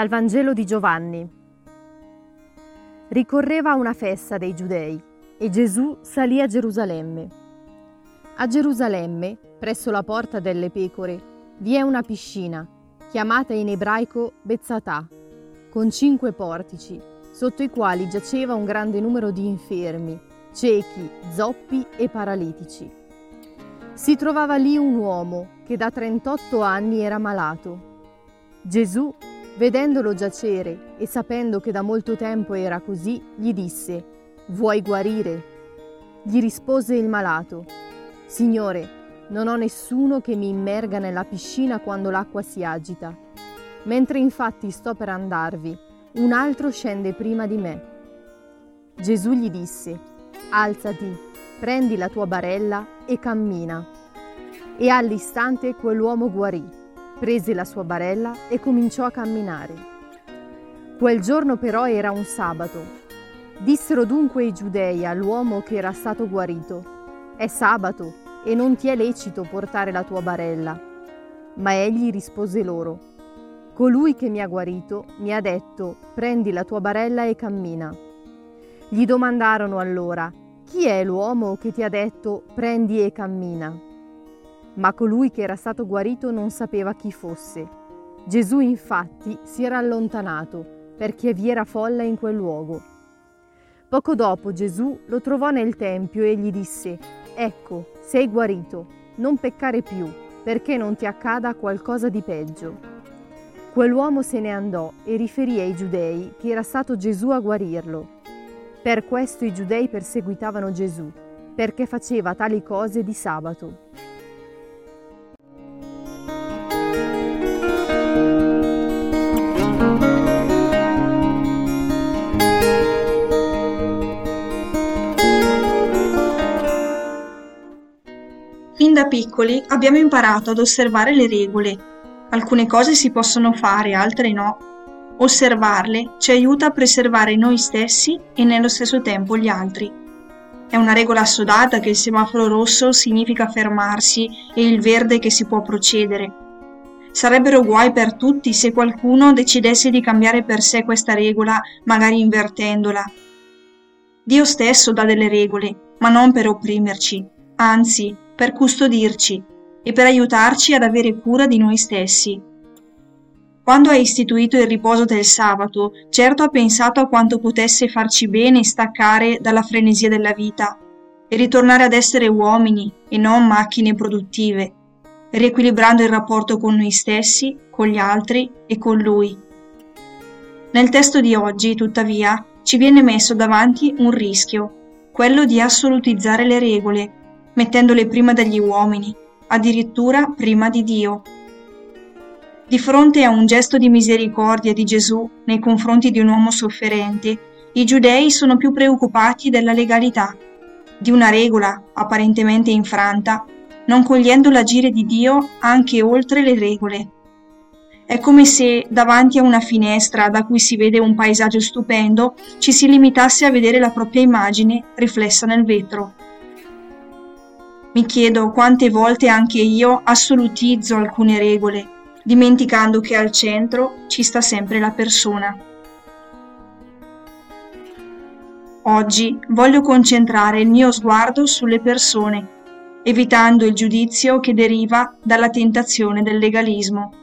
Dal Vangelo di Giovanni. Ricorreva una festa dei giudei e Gesù salì a Gerusalemme. A Gerusalemme, presso la porta delle pecore, vi è una piscina, chiamata in ebraico Bezzatà, con cinque portici, sotto i quali giaceva un grande numero di infermi, ciechi, zoppi e paralitici. Si trovava lì un uomo che da 38 anni era malato. Gesù Vedendolo giacere e sapendo che da molto tempo era così, gli disse, Vuoi guarire? Gli rispose il malato, Signore, non ho nessuno che mi immerga nella piscina quando l'acqua si agita. Mentre infatti sto per andarvi, un altro scende prima di me. Gesù gli disse, Alzati, prendi la tua barella e cammina. E all'istante quell'uomo guarì prese la sua barella e cominciò a camminare. Quel giorno però era un sabato. Dissero dunque i giudei all'uomo che era stato guarito, è sabato e non ti è lecito portare la tua barella. Ma egli rispose loro, colui che mi ha guarito mi ha detto, prendi la tua barella e cammina. Gli domandarono allora, chi è l'uomo che ti ha detto, prendi e cammina? Ma colui che era stato guarito non sapeva chi fosse. Gesù infatti si era allontanato perché vi era folla in quel luogo. Poco dopo Gesù lo trovò nel Tempio e gli disse, Ecco, sei guarito, non peccare più, perché non ti accada qualcosa di peggio. Quell'uomo se ne andò e riferì ai giudei che era stato Gesù a guarirlo. Per questo i giudei perseguitavano Gesù, perché faceva tali cose di sabato. Da piccoli abbiamo imparato ad osservare le regole. Alcune cose si possono fare, altre no. Osservarle ci aiuta a preservare noi stessi e nello stesso tempo gli altri. È una regola assodata che il semaforo rosso significa fermarsi e il verde che si può procedere. Sarebbero guai per tutti se qualcuno decidesse di cambiare per sé questa regola, magari invertendola. Dio stesso dà delle regole, ma non per opprimerci, anzi per custodirci e per aiutarci ad avere cura di noi stessi. Quando ha istituito il riposo del sabato, certo ha pensato a quanto potesse farci bene staccare dalla frenesia della vita e ritornare ad essere uomini e non macchine produttive, riequilibrando il rapporto con noi stessi, con gli altri e con Lui. Nel testo di oggi, tuttavia, ci viene messo davanti un rischio, quello di assolutizzare le regole mettendole prima degli uomini, addirittura prima di Dio. Di fronte a un gesto di misericordia di Gesù nei confronti di un uomo sofferente, i giudei sono più preoccupati della legalità, di una regola apparentemente infranta, non cogliendo l'agire di Dio anche oltre le regole. È come se davanti a una finestra da cui si vede un paesaggio stupendo ci si limitasse a vedere la propria immagine riflessa nel vetro. Mi chiedo quante volte anche io assolutizzo alcune regole, dimenticando che al centro ci sta sempre la persona. Oggi voglio concentrare il mio sguardo sulle persone, evitando il giudizio che deriva dalla tentazione del legalismo.